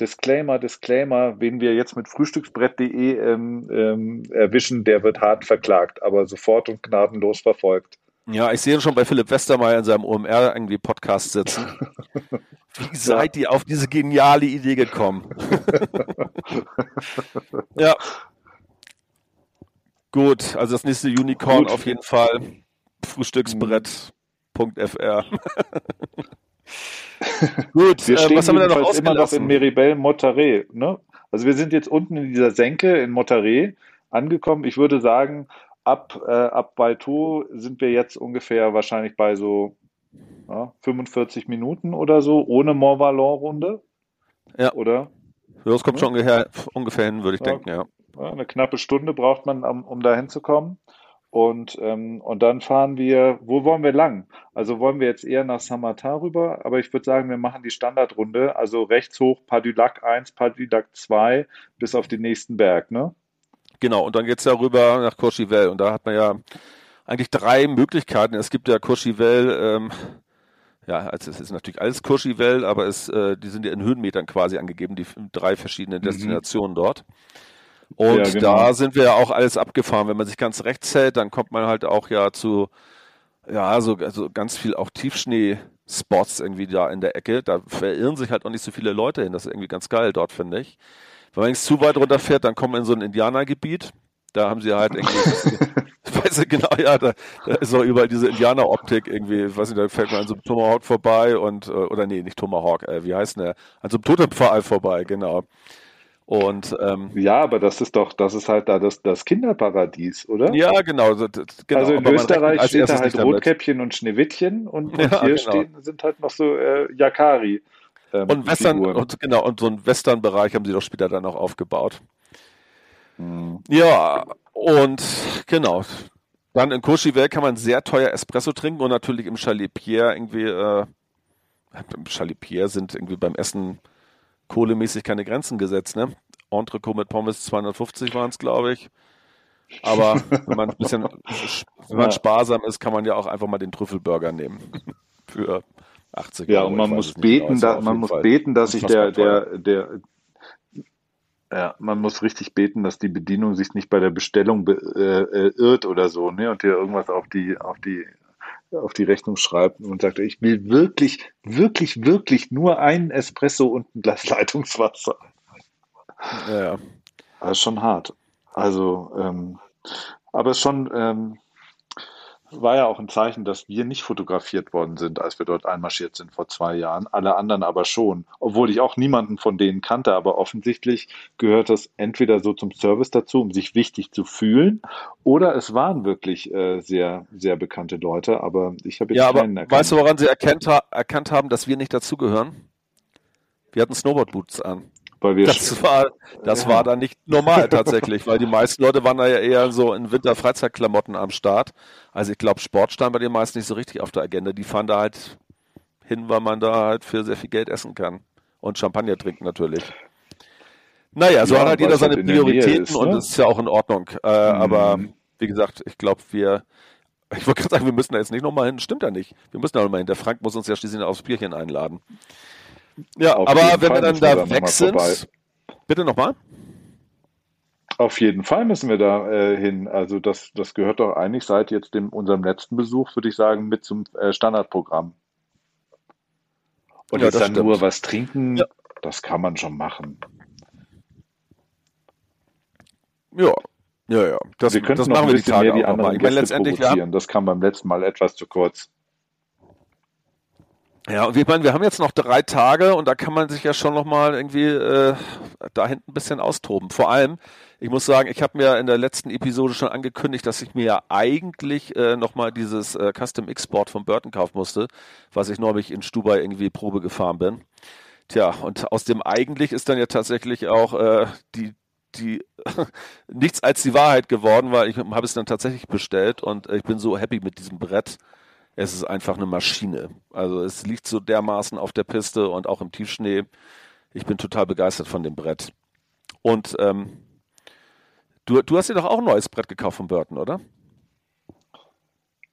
Disclaimer, Disclaimer, wen wir jetzt mit frühstücksbrett.de ähm, ähm, erwischen, der wird hart verklagt, aber sofort und gnadenlos verfolgt. Ja, ich sehe ihn schon bei Philipp Westermeier in seinem OMR irgendwie Podcast sitzen. Wie seid ihr auf diese geniale Idee gekommen? ja. Gut, also das nächste Unicorn Gut. auf jeden Fall frühstücksbrett.fr. Gut, Wir äh, stehen was haben wir da noch jedenfalls immer noch in ausgelassen? Meribel Monterey. Ne? Also wir sind jetzt unten in dieser Senke in Monterey angekommen. Ich würde sagen, ab, äh, ab Balto sind wir jetzt ungefähr wahrscheinlich bei so ja, 45 Minuten oder so, ohne Mont Valon-Runde. Ja. Oder? Ja, Das kommt schon ungefähr, ungefähr hin, würde ich Ja. denken, ja. Eine knappe Stunde braucht man, um, um da hinzukommen. Und, ähm, und dann fahren wir, wo wollen wir lang? Also wollen wir jetzt eher nach Saint-Martin rüber, aber ich würde sagen, wir machen die Standardrunde, also rechts hoch, Pas du Lac 1, Pas du Lac 2, bis auf den nächsten Berg, ne? Genau, und dann geht's ja rüber nach Courchevel. Und da hat man ja eigentlich drei Möglichkeiten. Es gibt ja Courchevel, ähm, ja, also es ist natürlich alles Courchevel, aber es, äh, die sind ja in Höhenmetern quasi angegeben, die drei verschiedenen Destinationen dort. Und Mhm. Ja, genau. da sind wir ja auch alles abgefahren. Wenn man sich ganz rechts hält, dann kommt man halt auch ja zu, ja, so also ganz viel auch Tiefschnee-Spots irgendwie da in der Ecke. Da verirren sich halt auch nicht so viele Leute hin. Das ist irgendwie ganz geil dort, finde ich. Wenn man zu weit runterfährt, dann kommt man in so ein Indianergebiet. Da haben sie halt irgendwie, ich weiß nicht genau, ja, da, da ist auch überall diese Indianer-Optik irgendwie, ich weiß nicht, da fällt man an so einem Tomahawk vorbei und, äh, oder nee, nicht Tomahawk, äh, wie heißt denn der? An so einem Totempfahl vorbei, genau. Und, ähm, Ja, aber das ist doch, das ist halt da das, das Kinderparadies, oder? ja, genau, das- genau. also in aber Österreich steht da halt damit. Rotkäppchen und Schneewittchen und, und Ja, hier genau. stehen, sind halt noch so äh, Yakari. Ähm, Und Western, Figuren. und genau, und so einen Western-Bereich haben sie doch später dann auch aufgebaut. Hm. Ja, und genau. Dann in Courchevel kann man sehr teuer Espresso trinken und natürlich im Chalet Pierre irgendwie, äh, im Chalet Pierre sind irgendwie beim Essen kohlemäßig keine Grenzen gesetzt, ne? Entrecot mit Pommes 250 waren es, glaube ich. Aber wenn man ein bisschen, wenn man sparsam ist, kann man ja auch einfach mal den Trüffelburger nehmen. Für 80 Ja, Euro. und man muss beten, genau, ist da, man muss Fall beten, dass sich der, der, der, ja, man muss richtig beten, dass die Bedienung sich nicht bei der Bestellung be, äh, äh, irrt oder so, ne, und dir irgendwas auf die, auf die auf die Rechnung schreibt und sagt, ich will wirklich, wirklich, wirklich nur einen Espresso und ein Glas Leitungswasser. Ja. Das ist schon hart. Also, ähm, aber schon, ähm, war ja auch ein Zeichen, dass wir nicht fotografiert worden sind, als wir dort einmarschiert sind vor zwei Jahren. Alle anderen aber schon. Obwohl ich auch niemanden von denen kannte, aber offensichtlich gehört das entweder so zum Service dazu, um sich wichtig zu fühlen, oder es waren wirklich äh, sehr, sehr bekannte Leute, aber ich habe jetzt ja, keinen aber erkannt. Weißt du, woran sie erkannt, erkannt haben, dass wir nicht dazugehören? Wir hatten Snowboard-Boots an. Weil wir das war, das war dann nicht normal tatsächlich, weil die meisten Leute waren da ja eher so in Winter-Freizeitklamotten am Start. Also ich glaube, Sport stand bei den meisten nicht so richtig auf der Agenda. Die fahren da halt hin, weil man da halt für sehr viel Geld essen kann. Und Champagner trinken natürlich. Naja, so ja, hat halt jeder seine halt Prioritäten ist, ne? und das ist ja auch in Ordnung. Äh, mhm. Aber wie gesagt, ich glaube, wir, ich wollte gerade sagen, wir müssen da jetzt nicht nochmal hin. Stimmt ja nicht. Wir müssen da nochmal hin. Der Frank muss uns ja schließlich aufs Bierchen einladen. Ja, Auf aber wenn Fall wir dann da weg sind. Bitte nochmal? Auf jeden Fall müssen wir da äh, hin. Also das, das gehört doch eigentlich seit jetzt dem, unserem letzten Besuch, würde ich sagen, mit zum äh, Standardprogramm. Und ja, jetzt dann stimmt. nur was trinken, ja. das kann man schon machen. Ja, ja, ja. Das, wir könnten das noch machen wir die Tage mehr die anderen Gäste letztendlich, provozieren. Das kam beim letzten Mal etwas zu kurz. Ja, und wir, meine, wir haben jetzt noch drei Tage und da kann man sich ja schon nochmal irgendwie äh, da hinten ein bisschen austoben. Vor allem, ich muss sagen, ich habe mir in der letzten Episode schon angekündigt, dass ich mir ja eigentlich äh, nochmal dieses äh, Custom X-Board von Burton kaufen musste, was ich neulich in Stubai irgendwie Probe gefahren bin. Tja, und aus dem eigentlich ist dann ja tatsächlich auch äh, die, die nichts als die Wahrheit geworden, weil ich habe es dann tatsächlich bestellt und ich bin so happy mit diesem Brett es ist einfach eine Maschine. Also es liegt so dermaßen auf der Piste und auch im Tiefschnee. Ich bin total begeistert von dem Brett. Und ähm, du, du hast dir doch auch ein neues Brett gekauft von Burton, oder?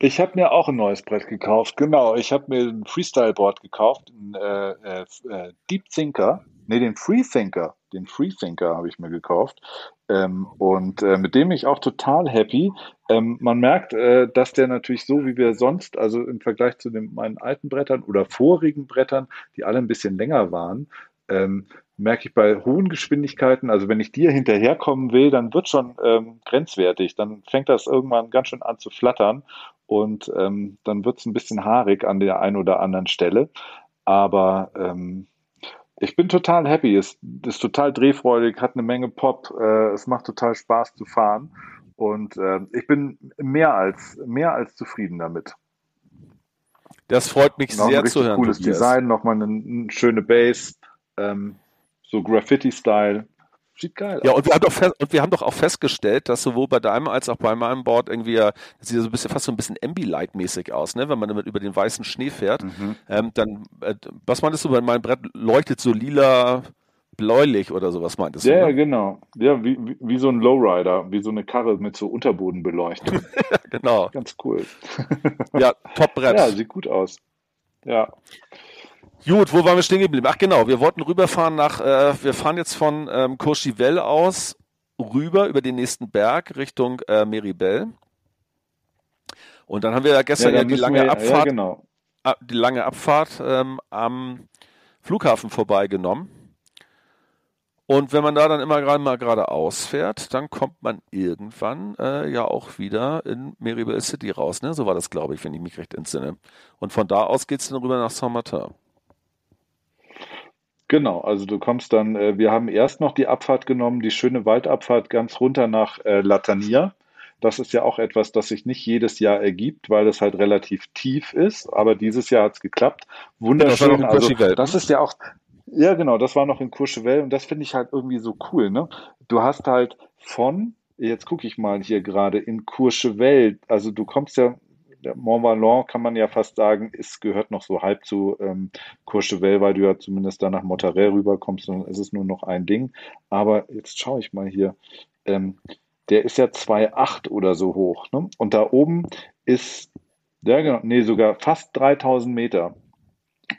Ich habe mir auch ein neues Brett gekauft, genau. Ich habe mir ein Freestyle-Board gekauft, ein äh, äh, äh Deep Thinker, nee, den Freethinker, den Freethinker habe ich mir gekauft. Ähm, und äh, mit dem bin ich auch total happy. Ähm, man merkt, äh, dass der natürlich so, wie wir sonst, also im Vergleich zu den, meinen alten Brettern oder vorigen Brettern, die alle ein bisschen länger waren, ähm, merke ich bei hohen Geschwindigkeiten, also wenn ich dir hinterherkommen will, dann wird schon ähm, grenzwertig. Dann fängt das irgendwann ganz schön an zu flattern und ähm, dann wird es ein bisschen haarig an der einen oder anderen Stelle. Aber ähm, ich bin total happy. Es ist total drehfreudig, hat eine Menge Pop. Äh, es macht total Spaß zu fahren. Und äh, ich bin mehr als, mehr als zufrieden damit. Das freut mich noch sehr zu hören. Cooles Tobias. Design, nochmal eine, eine schöne Base, ähm, so Graffiti-Style. Sieht geil aus. Ja, und wir, haben doch fest, und wir haben doch auch festgestellt, dass sowohl bei deinem als auch bei meinem Board irgendwie, das sieht so ein bisschen fast so ein bisschen Ambilight-mäßig aus, ne? Wenn man damit über den weißen Schnee fährt. Mhm. Ähm, dann, äh, was meintest du, bei meinem Brett leuchtet so lila, bläulich oder sowas meintest ja, du? Ja, ne? genau. Ja, wie, wie, wie, so ein Lowrider, wie so eine Karre mit so Unterbodenbeleuchtung. genau. Ganz cool. ja, top Brett. Ja, sieht gut aus. Ja. Gut, wo waren wir stehen geblieben? Ach genau, wir wollten rüberfahren nach, äh, wir fahren jetzt von ähm, Courchevel aus rüber über den nächsten Berg Richtung äh, Meribel. Und dann haben wir ja gestern ja, ja die lange wir, Abfahrt, ja, genau. die lange Abfahrt ähm, am Flughafen vorbeigenommen. Und wenn man da dann immer gerade mal geradeaus fährt, dann kommt man irgendwann äh, ja auch wieder in Meribel City raus. Ne? So war das, glaube ich, wenn ich mich recht entsinne. Und von da aus geht es dann rüber nach Saint-Martin. Genau, also du kommst dann, äh, wir haben erst noch die Abfahrt genommen, die schöne Waldabfahrt ganz runter nach äh, Latania. Das ist ja auch etwas, das sich nicht jedes Jahr ergibt, weil es halt relativ tief ist. Aber dieses Jahr hat es geklappt. Wunderschön. Das also, das ist ja auch, ja genau, das war noch in Courchevel und das finde ich halt irgendwie so cool. Ne? Du hast halt von, jetzt gucke ich mal hier gerade, in Courchevel, also du kommst ja der Mont Blanc kann man ja fast sagen, es gehört noch so halb zu ähm, Courchevel, weil du ja zumindest da nach Monterey rüberkommst und es ist nur noch ein Ding. Aber jetzt schaue ich mal hier. Ähm, der ist ja 2,8 oder so hoch. Ne? Und da oben ist, ja genau, nee, sogar fast 3000 Meter.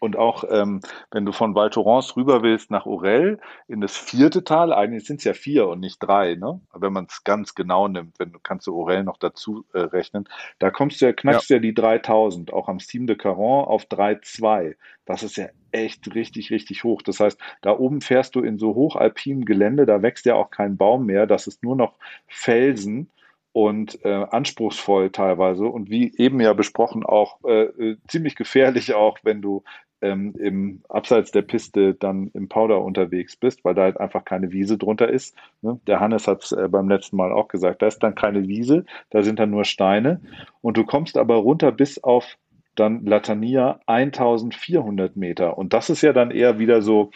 Und auch ähm, wenn du von Val Thorens rüber willst nach Orel in das vierte Tal, eigentlich sind es ja vier und nicht drei, ne? wenn man es ganz genau nimmt, wenn du kannst du Orel noch dazu äh, rechnen, da kommst du ja, knackst ja. ja die 3000, auch am Cime de Caron auf 3,2. Das ist ja echt richtig, richtig hoch. Das heißt, da oben fährst du in so hochalpinem Gelände, da wächst ja auch kein Baum mehr, das ist nur noch Felsen und äh, anspruchsvoll teilweise und wie eben ja besprochen auch äh, äh, ziemlich gefährlich auch, wenn du ähm, im abseits der Piste dann im Powder unterwegs bist, weil da halt einfach keine Wiese drunter ist. Ne? Der Hannes hat es äh, beim letzten Mal auch gesagt, da ist dann keine Wiese, da sind dann nur Steine und du kommst aber runter bis auf dann Latania 1400 Meter und das ist ja dann eher wieder so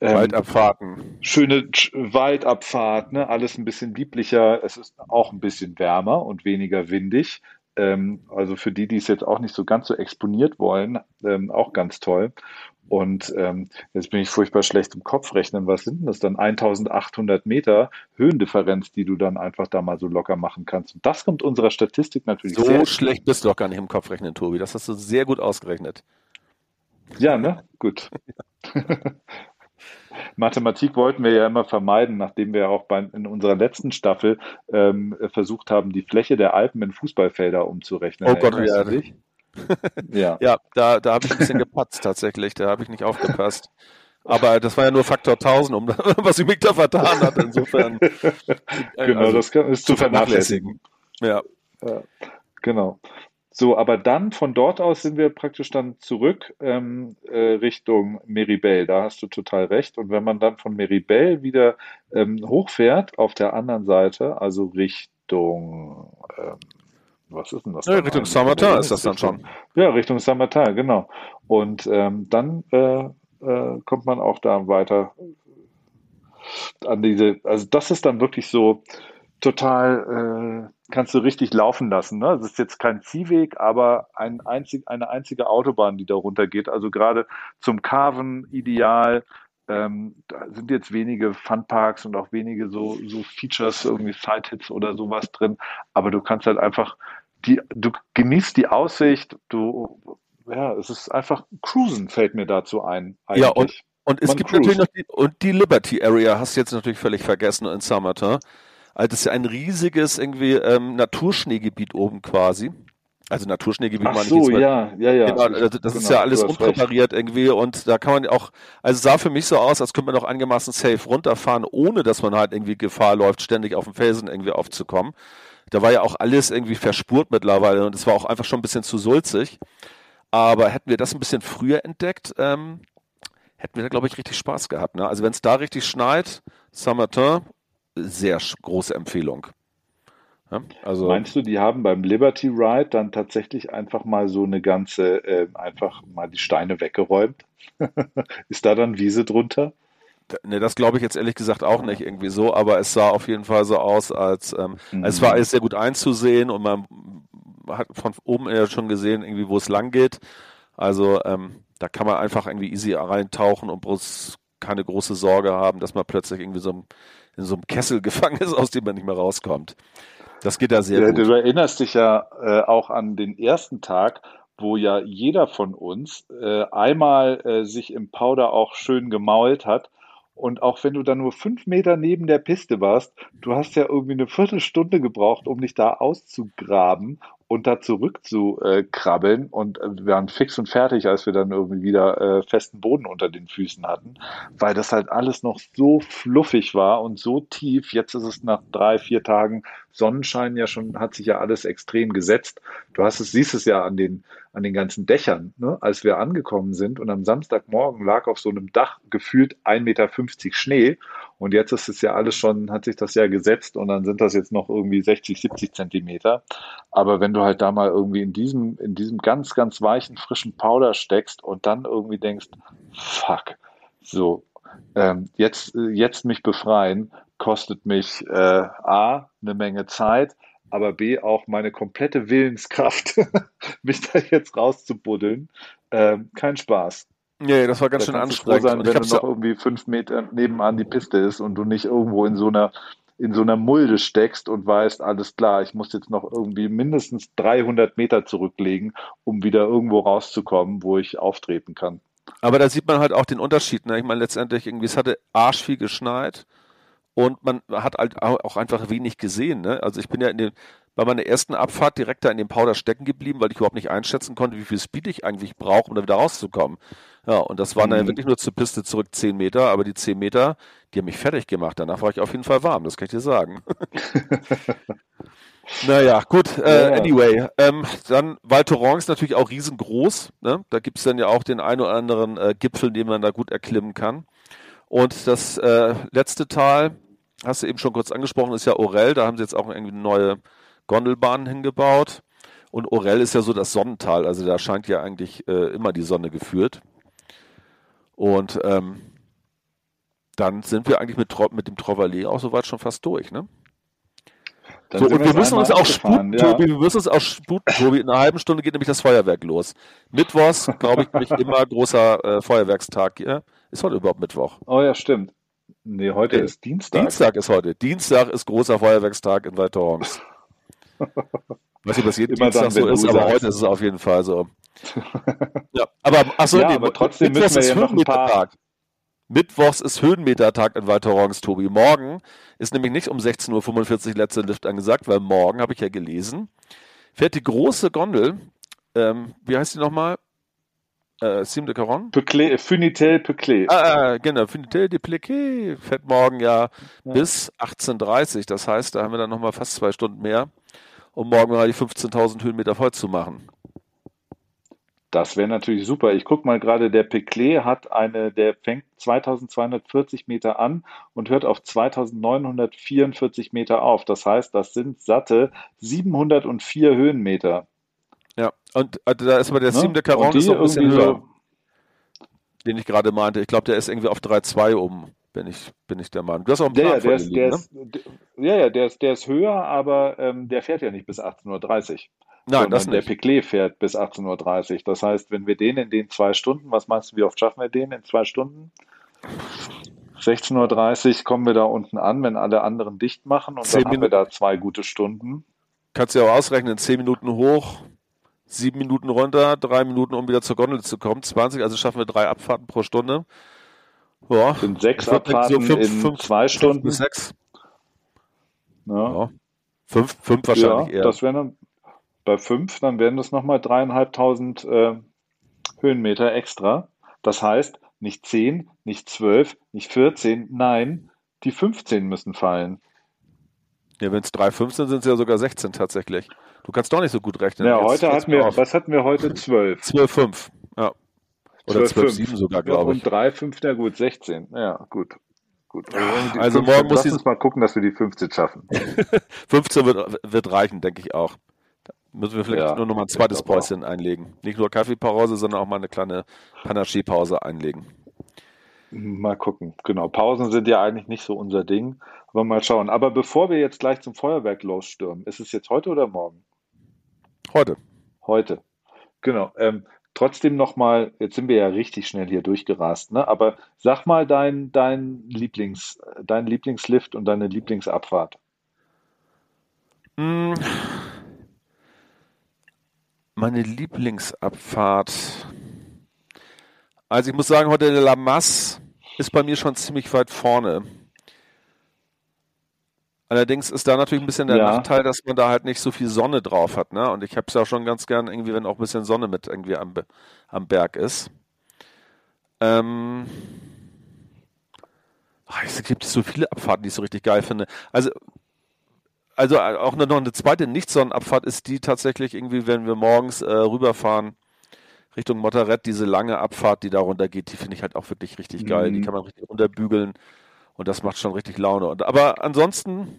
ähm, Waldabfahrten. Schöne Waldabfahrt, ne? alles ein bisschen lieblicher. Es ist auch ein bisschen wärmer und weniger windig. Ähm, also für die, die es jetzt auch nicht so ganz so exponiert wollen, ähm, auch ganz toll. Und ähm, jetzt bin ich furchtbar schlecht im Kopf rechnen. Was sind denn das dann? 1800 Meter Höhendifferenz, die du dann einfach da mal so locker machen kannst. Und das kommt unserer Statistik natürlich so sehr. So schlecht bist du doch gar nicht im Kopf rechnen, Tobi. Das hast du sehr gut ausgerechnet. Ja, ne? Gut. Mathematik wollten wir ja immer vermeiden, nachdem wir auch bei, in unserer letzten Staffel ähm, versucht haben, die Fläche der Alpen in Fußballfelder umzurechnen. Oh Gott, ja. ja. ja, da, da habe ich ein bisschen gepatzt tatsächlich, da habe ich nicht aufgepasst. Aber das war ja nur Faktor 1000, um was mich da vertan hat. Insofern. genau, also, das ist zu vernachlässigen. Ja. ja. Genau. So, aber dann von dort aus sind wir praktisch dann zurück ähm, äh, Richtung Meribel. Da hast du total recht. Und wenn man dann von Meribel wieder ähm, hochfährt auf der anderen Seite, also Richtung ähm, was ist denn das? Ja, Richtung Samartin ist das dann schon. Ja, Richtung Samartin, genau. Und ähm, dann äh, äh, kommt man auch da weiter an diese, also das ist dann wirklich so total, äh, kannst du richtig laufen lassen. Ne? Das ist jetzt kein Ziehweg, aber ein einzig, eine einzige Autobahn, die da runtergeht. Also gerade zum Carven ideal. Ähm, da sind jetzt wenige Funparks und auch wenige so, so Features, irgendwie Side-Hits oder sowas drin. Aber du kannst halt einfach, die, du genießt die Aussicht, du, ja, es ist einfach Cruisen fällt mir dazu ein. Eigentlich. Ja, und, und es Man gibt cruise. natürlich noch die, und die Liberty Area hast du jetzt natürlich völlig vergessen in Summerton. Also das ist ja ein riesiges irgendwie ähm, Naturschneegebiet oben quasi. Also Naturschneegebiet Ach meine so, ich ja, ja, ja. Genau, also das genau, ist ja alles unpräpariert recht. irgendwie und da kann man auch, also es sah für mich so aus, als könnte man auch angemessen safe runterfahren, ohne dass man halt irgendwie Gefahr läuft, ständig auf dem Felsen irgendwie aufzukommen. Da war ja auch alles irgendwie verspurt mittlerweile und es war auch einfach schon ein bisschen zu sulzig. Aber hätten wir das ein bisschen früher entdeckt, ähm, hätten wir da, glaube ich, richtig Spaß gehabt. Ne? Also wenn es da richtig schneit, Saint-Martin, sehr große Empfehlung. Ja, also Meinst du, die haben beim Liberty Ride dann tatsächlich einfach mal so eine ganze, äh, einfach mal die Steine weggeräumt? Ist da dann Wiese drunter? Ne, das glaube ich jetzt ehrlich gesagt auch nicht irgendwie so, aber es sah auf jeden Fall so aus, als ähm, mhm. es war alles sehr gut einzusehen und man hat von oben ja schon gesehen, irgendwie, wo es lang geht. Also ähm, da kann man einfach irgendwie easy reintauchen und bloß keine große Sorge haben, dass man plötzlich irgendwie so in so einem Kessel gefangen ist, aus dem man nicht mehr rauskommt. Das geht da sehr ja, gut. Du erinnerst dich ja äh, auch an den ersten Tag, wo ja jeder von uns äh, einmal äh, sich im Powder auch schön gemault hat. Und auch wenn du dann nur fünf Meter neben der Piste warst, du hast ja irgendwie eine Viertelstunde gebraucht, um dich da auszugraben und da zurückzukrabbeln. Und äh, wir waren fix und fertig, als wir dann irgendwie wieder äh, festen Boden unter den Füßen hatten, weil das halt alles noch so fluffig war und so tief. Jetzt ist es nach drei, vier Tagen Sonnenschein ja schon, hat sich ja alles extrem gesetzt. Du hast es, siehst es ja an den, an den ganzen Dächern, ne? als wir angekommen sind und am Samstagmorgen lag auf so einem Dach gefühlt 1,50 Meter Schnee und jetzt ist es ja alles schon, hat sich das ja gesetzt und dann sind das jetzt noch irgendwie 60, 70 Zentimeter. Aber wenn du halt da mal irgendwie in diesem, in diesem ganz, ganz weichen, frischen Powder steckst und dann irgendwie denkst, fuck, so, ähm, jetzt, jetzt mich befreien, kostet mich äh, A, eine Menge Zeit, aber B, auch meine komplette Willenskraft, mich da jetzt rauszubuddeln. Ähm, kein Spaß. Nee, das war ganz da schön anstrengend. Sein, wenn du noch irgendwie fünf Meter nebenan die Piste ist und du nicht irgendwo in so einer in so einer Mulde steckst und weißt, alles klar, ich muss jetzt noch irgendwie mindestens 300 Meter zurücklegen, um wieder irgendwo rauszukommen, wo ich auftreten kann. Aber da sieht man halt auch den Unterschied. Ne? Ich meine, letztendlich irgendwie, es hatte arsch viel geschneit und man hat halt auch einfach wenig gesehen. Ne? Also ich bin ja in den, bei meiner ersten Abfahrt direkt da in dem Powder stecken geblieben, weil ich überhaupt nicht einschätzen konnte, wie viel Speed ich eigentlich brauche, um da wieder rauszukommen. Ja, und das waren mhm. dann wirklich nur zur Piste zurück 10 Meter, aber die 10 Meter, die haben mich fertig gemacht. Danach war ich auf jeden Fall warm, das kann ich dir sagen. Naja, gut, äh, ja. anyway. Ähm, dann Val Thorens ist natürlich auch riesengroß. Ne? Da gibt es dann ja auch den einen oder anderen äh, Gipfel, den man da gut erklimmen kann. Und das äh, letzte Tal, hast du eben schon kurz angesprochen, ist ja Orel. Da haben sie jetzt auch irgendwie neue Gondelbahnen hingebaut. Und Orel ist ja so das Sonnental, also da scheint ja eigentlich äh, immer die Sonne geführt. Und ähm, dann sind wir eigentlich mit, mit dem Trovalet auch soweit schon fast durch, ne? so, und wir müssen uns auch sputen, ja. Tobi, wir müssen uns auch sputen, Tobi. In einer halben Stunde geht nämlich das Feuerwerk los. Mittwochs, glaube ich, nicht immer großer äh, Feuerwerkstag. Ja? Ist heute überhaupt Mittwoch? Oh ja, stimmt. Nee, heute äh, ist Dienstag. Dienstag ist heute. Dienstag ist großer Feuerwerkstag in Weiterhorns. Weiß nicht, was jeden Immer Dienstag dann, so ist, aber heute ist es auf jeden Fall so. ja, aber, achso, ja, nee, aber trotzdem müssen wir ja noch ein paar... Tag. Mittwochs ist Höhenmetertag in Walterongs, Tobi. Morgen ist nämlich nicht um 16.45 Uhr letzte Lift angesagt, weil morgen, habe ich ja gelesen, fährt die große Gondel, ähm, wie heißt die nochmal? Äh, Sim de Caron? Funitel Peclé. Ah, ah, genau, Funitel de Plecé fährt morgen ja, ja. bis 18.30 Uhr. Das heißt, da haben wir dann nochmal fast zwei Stunden mehr, um morgen mal die 15.000 Höhenmeter voll zu machen. Das wäre natürlich super. Ich gucke mal gerade, der Peclé hat eine, der fängt 2240 Meter an und hört auf 2944 Meter auf. Das heißt, das sind satte 704 Höhenmeter. Ja, und also da ist aber der ne? Sim de Caron ist so ein bisschen höher, den ich gerade meinte. Ich glaube, der ist irgendwie auf 3,2 oben, bin ich, bin ich der Meinung. Du hast auch einen Plan der, der, ist, der ne? ist, Ja, ja, der ist, der ist höher, aber ähm, der fährt ja nicht bis 18.30 Uhr. Nein, das nicht. Der Piclet fährt bis 18.30 Uhr. Das heißt, wenn wir den in den zwei Stunden, was meinst du, wie oft schaffen wir den in zwei Stunden? 16.30 Uhr kommen wir da unten an, wenn alle anderen dicht machen und dann Minuten. haben wir da zwei gute Stunden. Kannst du ja auch ausrechnen, 10 Minuten hoch, 7 Minuten runter, 3 Minuten, um wieder zur Gondel zu kommen, 20, also schaffen wir drei Abfahrten pro Stunde. Ja, sind sechs Abfahrten so fünf, in fünf, zwei Stunden. Fünf bis sechs. Ja. ja. Fünf, fünf wahrscheinlich ja, eher. Das wäre dann bei 5, dann wären das nochmal dreieinhalbtausend äh, Höhenmeter extra. Das heißt, nicht 10, nicht 12, nicht 14, nein, die 15 müssen fallen. Ja, wenn es 3,15 sind, sind es ja sogar 16 tatsächlich. Du kannst doch nicht so gut rechnen. Ja, heute hatten wir, was hatten wir heute? 12. 12,5, ja. Oder 12,7 sogar, glaube ich. Und 3,5, na gut, 16. Ja, gut. Gut. Also, also morgen muss ich. uns mal gucken, dass wir die 15 schaffen. 15 wird, wird reichen, denke ich auch. Müssen wir vielleicht ja, nur noch mal ein zweites Päuschen einlegen. Nicht nur Kaffeepause, sondern auch mal eine kleine Panaché-Pause einlegen. Mal gucken. Genau. Pausen sind ja eigentlich nicht so unser Ding. Aber mal schauen. Aber bevor wir jetzt gleich zum Feuerwerk losstürmen, ist es jetzt heute oder morgen? Heute. Heute. Genau. Ähm, trotzdem nochmal, jetzt sind wir ja richtig schnell hier durchgerast, ne? Aber sag mal dein, dein Lieblings, dein Lieblingslift und deine Lieblingsabfahrt. Mmh. Meine Lieblingsabfahrt. Also ich muss sagen, heute der Lamas ist bei mir schon ziemlich weit vorne. Allerdings ist da natürlich ein bisschen der ja. Nachteil, dass man da halt nicht so viel Sonne drauf hat, ne? Und ich habe es ja schon ganz gern irgendwie, wenn auch ein bisschen Sonne mit irgendwie am, am Berg ist. Ähm, ach, es gibt so viele Abfahrten, die ich so richtig geil finde. Also also äh, auch noch eine zweite Nicht-Sonnenabfahrt ist die tatsächlich irgendwie, wenn wir morgens äh, rüberfahren Richtung Motorett, diese lange Abfahrt, die da runter geht, die finde ich halt auch wirklich richtig geil. Mhm. Die kann man richtig runterbügeln und das macht schon richtig Laune. Und, aber ansonsten,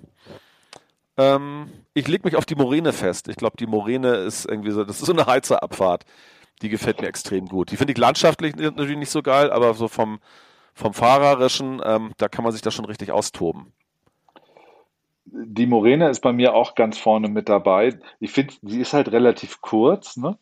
ähm, ich lege mich auf die Moräne fest. Ich glaube, die Moräne ist irgendwie so, das ist so eine Heizerabfahrt. Die gefällt mir extrem gut. Die finde ich landschaftlich natürlich nicht so geil, aber so vom, vom Fahrerischen, ähm, da kann man sich da schon richtig austoben die Morena ist bei mir auch ganz vorne mit dabei. Ich finde, sie ist halt relativ kurz, ne?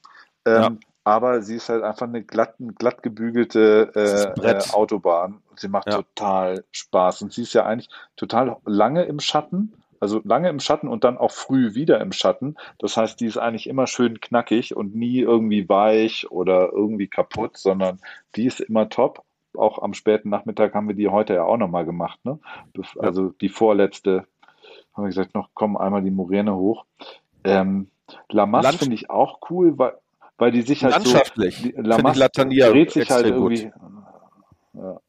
Ähm, ja. Aber sie ist halt einfach eine glatt, glatt gebügelte äh, äh, Autobahn. Sie macht ja. total Spaß und sie ist ja eigentlich total lange im Schatten also lange im Schatten und dann auch früh wieder im Schatten. Das heißt, die ist eigentlich immer schön knackig und nie irgendwie weich oder irgendwie kaputt, sondern die ist immer top. Auch am späten Nachmittag haben wir die heute ja auch nochmal gemacht. Ne? Also die vorletzte, haben wir gesagt, noch kommen einmal die Moräne hoch. Ähm, Lamas finde ich auch cool, weil, weil die sich halt Landschaftlich. so. Lamas dreht sich halt irgendwie. Ja.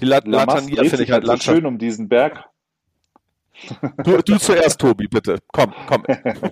Die La Latania finde ich halt, halt so schön um diesen Berg. Du, du zuerst, Tobi, bitte. Komm, komm.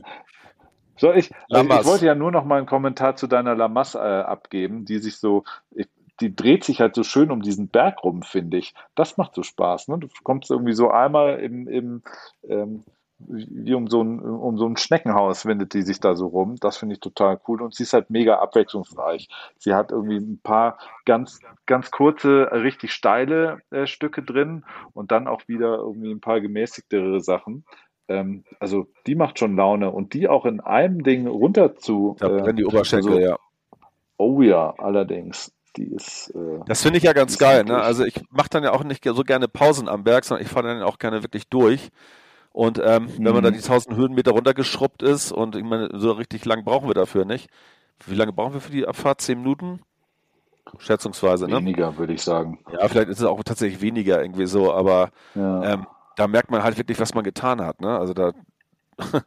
So, ich, also ich wollte ja nur noch mal einen Kommentar zu deiner Lamas äh, abgeben, die sich so, ich, die dreht sich halt so schön um diesen Berg rum, finde ich. Das macht so Spaß. Ne? Du kommst irgendwie so einmal im, im ähm, wie um so, ein, um so ein Schneckenhaus windet die sich da so rum. Das finde ich total cool. Und sie ist halt mega abwechslungsreich. Sie hat irgendwie ein paar ganz, ganz kurze, richtig steile äh, Stücke drin und dann auch wieder irgendwie ein paar gemäßigtere Sachen. Ähm, also die macht schon Laune und die auch in einem Ding runter zu. Da äh, die Oberschenkel, also, ja. Oh ja, allerdings. Die ist, äh, das finde ich ja ganz geil. Ne? Also ich mache dann ja auch nicht so gerne Pausen am Berg, sondern ich fahre dann auch gerne wirklich durch. Und ähm, mhm. wenn man da mhm. die 1000 Höhenmeter runtergeschrubbt ist und ich meine, so richtig lang brauchen wir dafür nicht. Wie lange brauchen wir für die Abfahrt? Zehn Minuten? Schätzungsweise, ne? Weniger, würde ich sagen. Ja, vielleicht ist es auch tatsächlich weniger irgendwie so, aber ja. ähm, da merkt man halt wirklich, was man getan hat. Ne? Also da,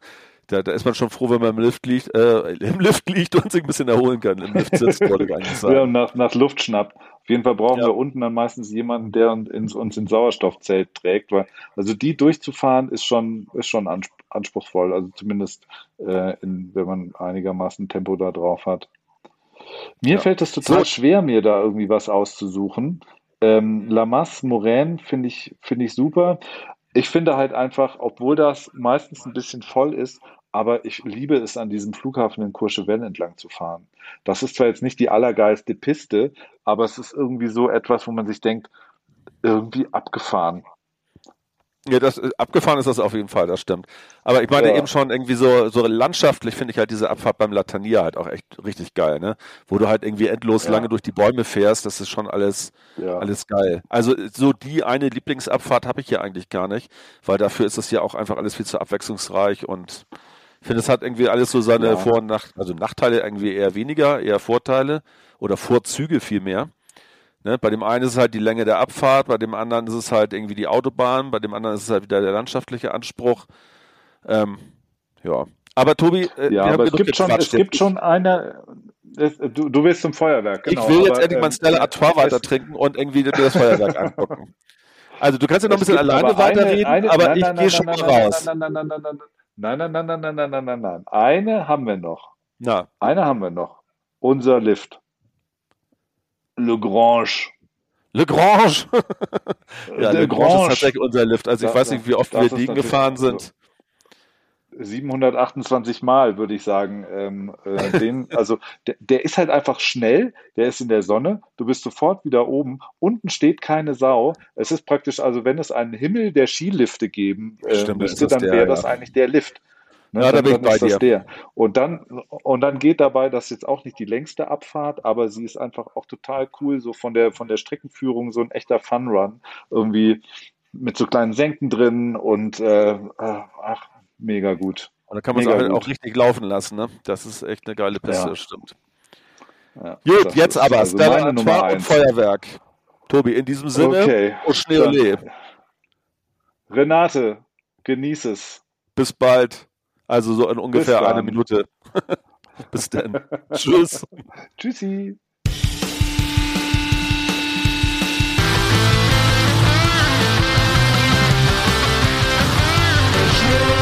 da, da ist man schon froh, wenn man im Lift liegt, äh, im Lift liegt und sich ein bisschen erholen kann. Im Lift sitzt, wollte ich eigentlich sagen. Ja, und nach, nach Luft schnappt. Auf jeden Fall brauchen ja. wir unten dann meistens jemanden, der uns, uns ins Sauerstoffzelt trägt, weil also die durchzufahren ist schon ist schon anspruchsvoll, also zumindest äh, in, wenn man einigermaßen Tempo da drauf hat. Mir ja. fällt es total so. schwer, mir da irgendwie was auszusuchen. Ähm, Lamas, Moraine finde ich, finde ich super. Ich finde halt einfach, obwohl das meistens ein bisschen voll ist, aber ich liebe es, an diesem Flughafen in Courchevel entlang zu fahren. Das ist zwar jetzt nicht die allergeilste Piste, aber es ist irgendwie so etwas, wo man sich denkt, irgendwie abgefahren. Ja, das äh, abgefahren ist das auf jeden Fall, das stimmt. Aber ich meine ja. eben schon irgendwie so so landschaftlich finde ich halt diese Abfahrt beim Latania halt auch echt richtig geil, ne? Wo du halt irgendwie endlos ja. lange durch die Bäume fährst, das ist schon alles ja. alles geil. Also so die eine Lieblingsabfahrt habe ich hier eigentlich gar nicht, weil dafür ist es ja auch einfach alles viel zu abwechslungsreich und ich finde, es hat irgendwie alles so seine Vor- und Nach also Nachteile irgendwie eher weniger, eher Vorteile oder Vorzüge vielmehr. Ne? Bei dem einen ist es halt die Länge der Abfahrt, bei dem anderen ist es halt irgendwie die Autobahn, bei dem anderen ist es halt wieder der landschaftliche Anspruch. Ähm, ja. Aber Tobi, äh, ja, aber es gibt, schon, es gibt schon eine. Es, du, du willst zum Feuerwerk, genau. Ich will jetzt aber, endlich mal ein Stella Artois weiter trinken und irgendwie das Feuerwerk angucken. Also du kannst ja noch ein bisschen alleine weiterreden, aber nein, ich gehe schon mal raus. Nein, nein, nein, nein, nein, Nein, nein, nein, nein, nein, nein, nein, nein, nein. Eine haben wir noch. Na. Eine haben wir noch. Unser Lift. Le Grange. Le Grange. ja, Grange ist tatsächlich unser Lift. Also ich das, weiß nicht, wie oft wir den gefahren sind. 728 Mal, würde ich sagen. Ähm, äh, den, also der, der, ist halt einfach schnell, der ist in der Sonne, du bist sofort wieder oben, unten steht keine Sau. Es ist praktisch, also wenn es einen Himmel der Skilifte geben äh, Stimmt, müsste, dann wäre das eigentlich der Lift. Ne, ja, da bin ich bei dir. Der. Und dann, und dann geht dabei, das ist jetzt auch nicht die längste Abfahrt, aber sie ist einfach auch total cool, so von der, von der Streckenführung, so ein echter Fun Run. Irgendwie mit so kleinen Senken drin und äh, ach, mega gut. Und da kann man es halt auch richtig laufen lassen, ne? Das ist echt eine geile Piste, ja. stimmt. Ja, Gut, jetzt aber also Stella Artois und Feuerwerk. Tobi, in diesem Sinne, okay. au Schneeolé. Renate, genieß es. Bis bald. Also so in ungefähr einer Minute. Bis dann. Tschüss. Tschüssi. Yeah.